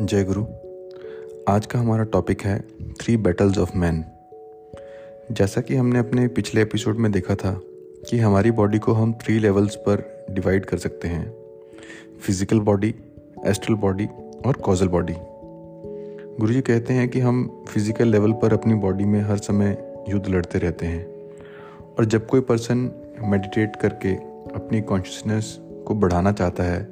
जय गुरु। आज का हमारा टॉपिक है थ्री बैटल्स ऑफ़ मैन जैसा कि हमने अपने पिछले एपिसोड में देखा था कि हमारी बॉडी को हम थ्री लेवल्स पर डिवाइड कर सकते हैं। फ़िज़िकल बॉडी एस्ट्रल बॉडी और कॉजल बॉडी गुरु जी कहते हैं कि हम फ़िज़िकल लेवल पर अपनी बॉडी में हर समय युद्ध लड़ते रहते हैं और जब कोई पर्सन मेडिटेट करके अपनी कॉन्शियसनेस को बढ़ाना चाहता है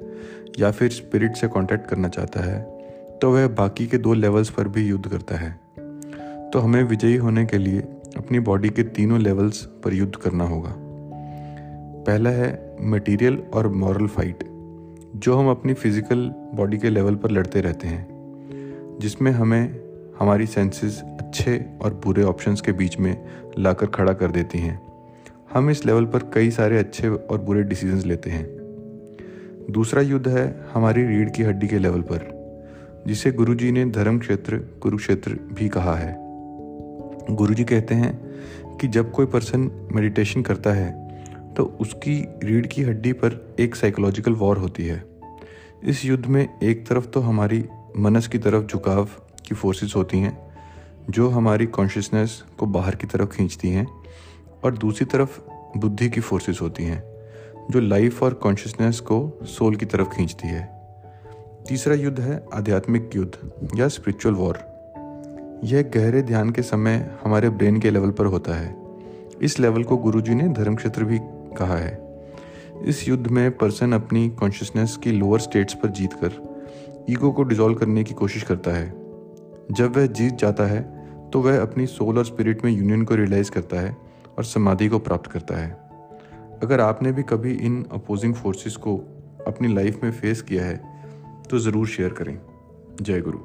या फिर स्पिरिट से कांटेक्ट करना चाहता है तो वह बाकी के दो लेवल्स पर भी युद्ध करता है। तो हमें विजयी होने के लिए अपनी बॉडी के तीनों लेवल्स पर युद्ध करना होगा। पहला है मटेरियल और मॉरल फाइट जो हम अपनी फ़िज़िकल बॉडी के लेवल पर लड़ते रहते हैं, जिसमें हमें हमारी सेंसेस अच्छे और बुरे ऑप्शंस के बीच में लाकर खड़ा कर देती हैं। हम इस लेवल पर कई सारे अच्छे और बुरे डिसीजंस लेते हैं। दूसरा युद्ध है हमारी रीढ़ की हड्डी के लेवल पर। जिसे गुरुजी ने धर्म क्षेत्र, कुरुक्षेत्र भी कहा है। गुरुजी कहते हैं कि जब कोई पर्सन मेडिटेशन करता है तो उसकी रीढ़ की हड्डी पर एक साइकोलॉजिकल वॉर होती है। इस युद्ध में एक तरफ़ तो हमारी मनस की तरफ़ झुकाव की फोर्सेस होती हैं, जो हमारी कॉन्शियसनेस को बाहर की तरफ़ खींचती हैं, और दूसरी तरफ़ बुद्धि की फोर्सेस होती हैं, जो लाइफ और कॉन्शियसनेस को सोल की तरफ़ खींचती है। तीसरा युद्ध है आध्यात्मिक युद्ध, या स्पिरिचुअल वॉर यह गहरे ध्यान के समय हमारे ब्रेन के लेवल पर होता है। इस लेवल को गुरुजी ने धर्म क्षेत्र भी कहा है। इस युद्ध में पर्सन अपनी कॉन्शियसनेस की लोअर स्टेट्स पर जीत कर ईगो को डिजोल्व करने की कोशिश करता है। जब वह जीत जाता है तो वह अपनी सोल और स्पिरिट में यूनियन को रियलाइज़ करता है और समाधि को प्राप्त करता है। अगर आपने भी कभी इन अपोजिंग फोर्सेस को अपनी लाइफ में फेस किया है तो ज़रूर शेयर करें। जय गुरु।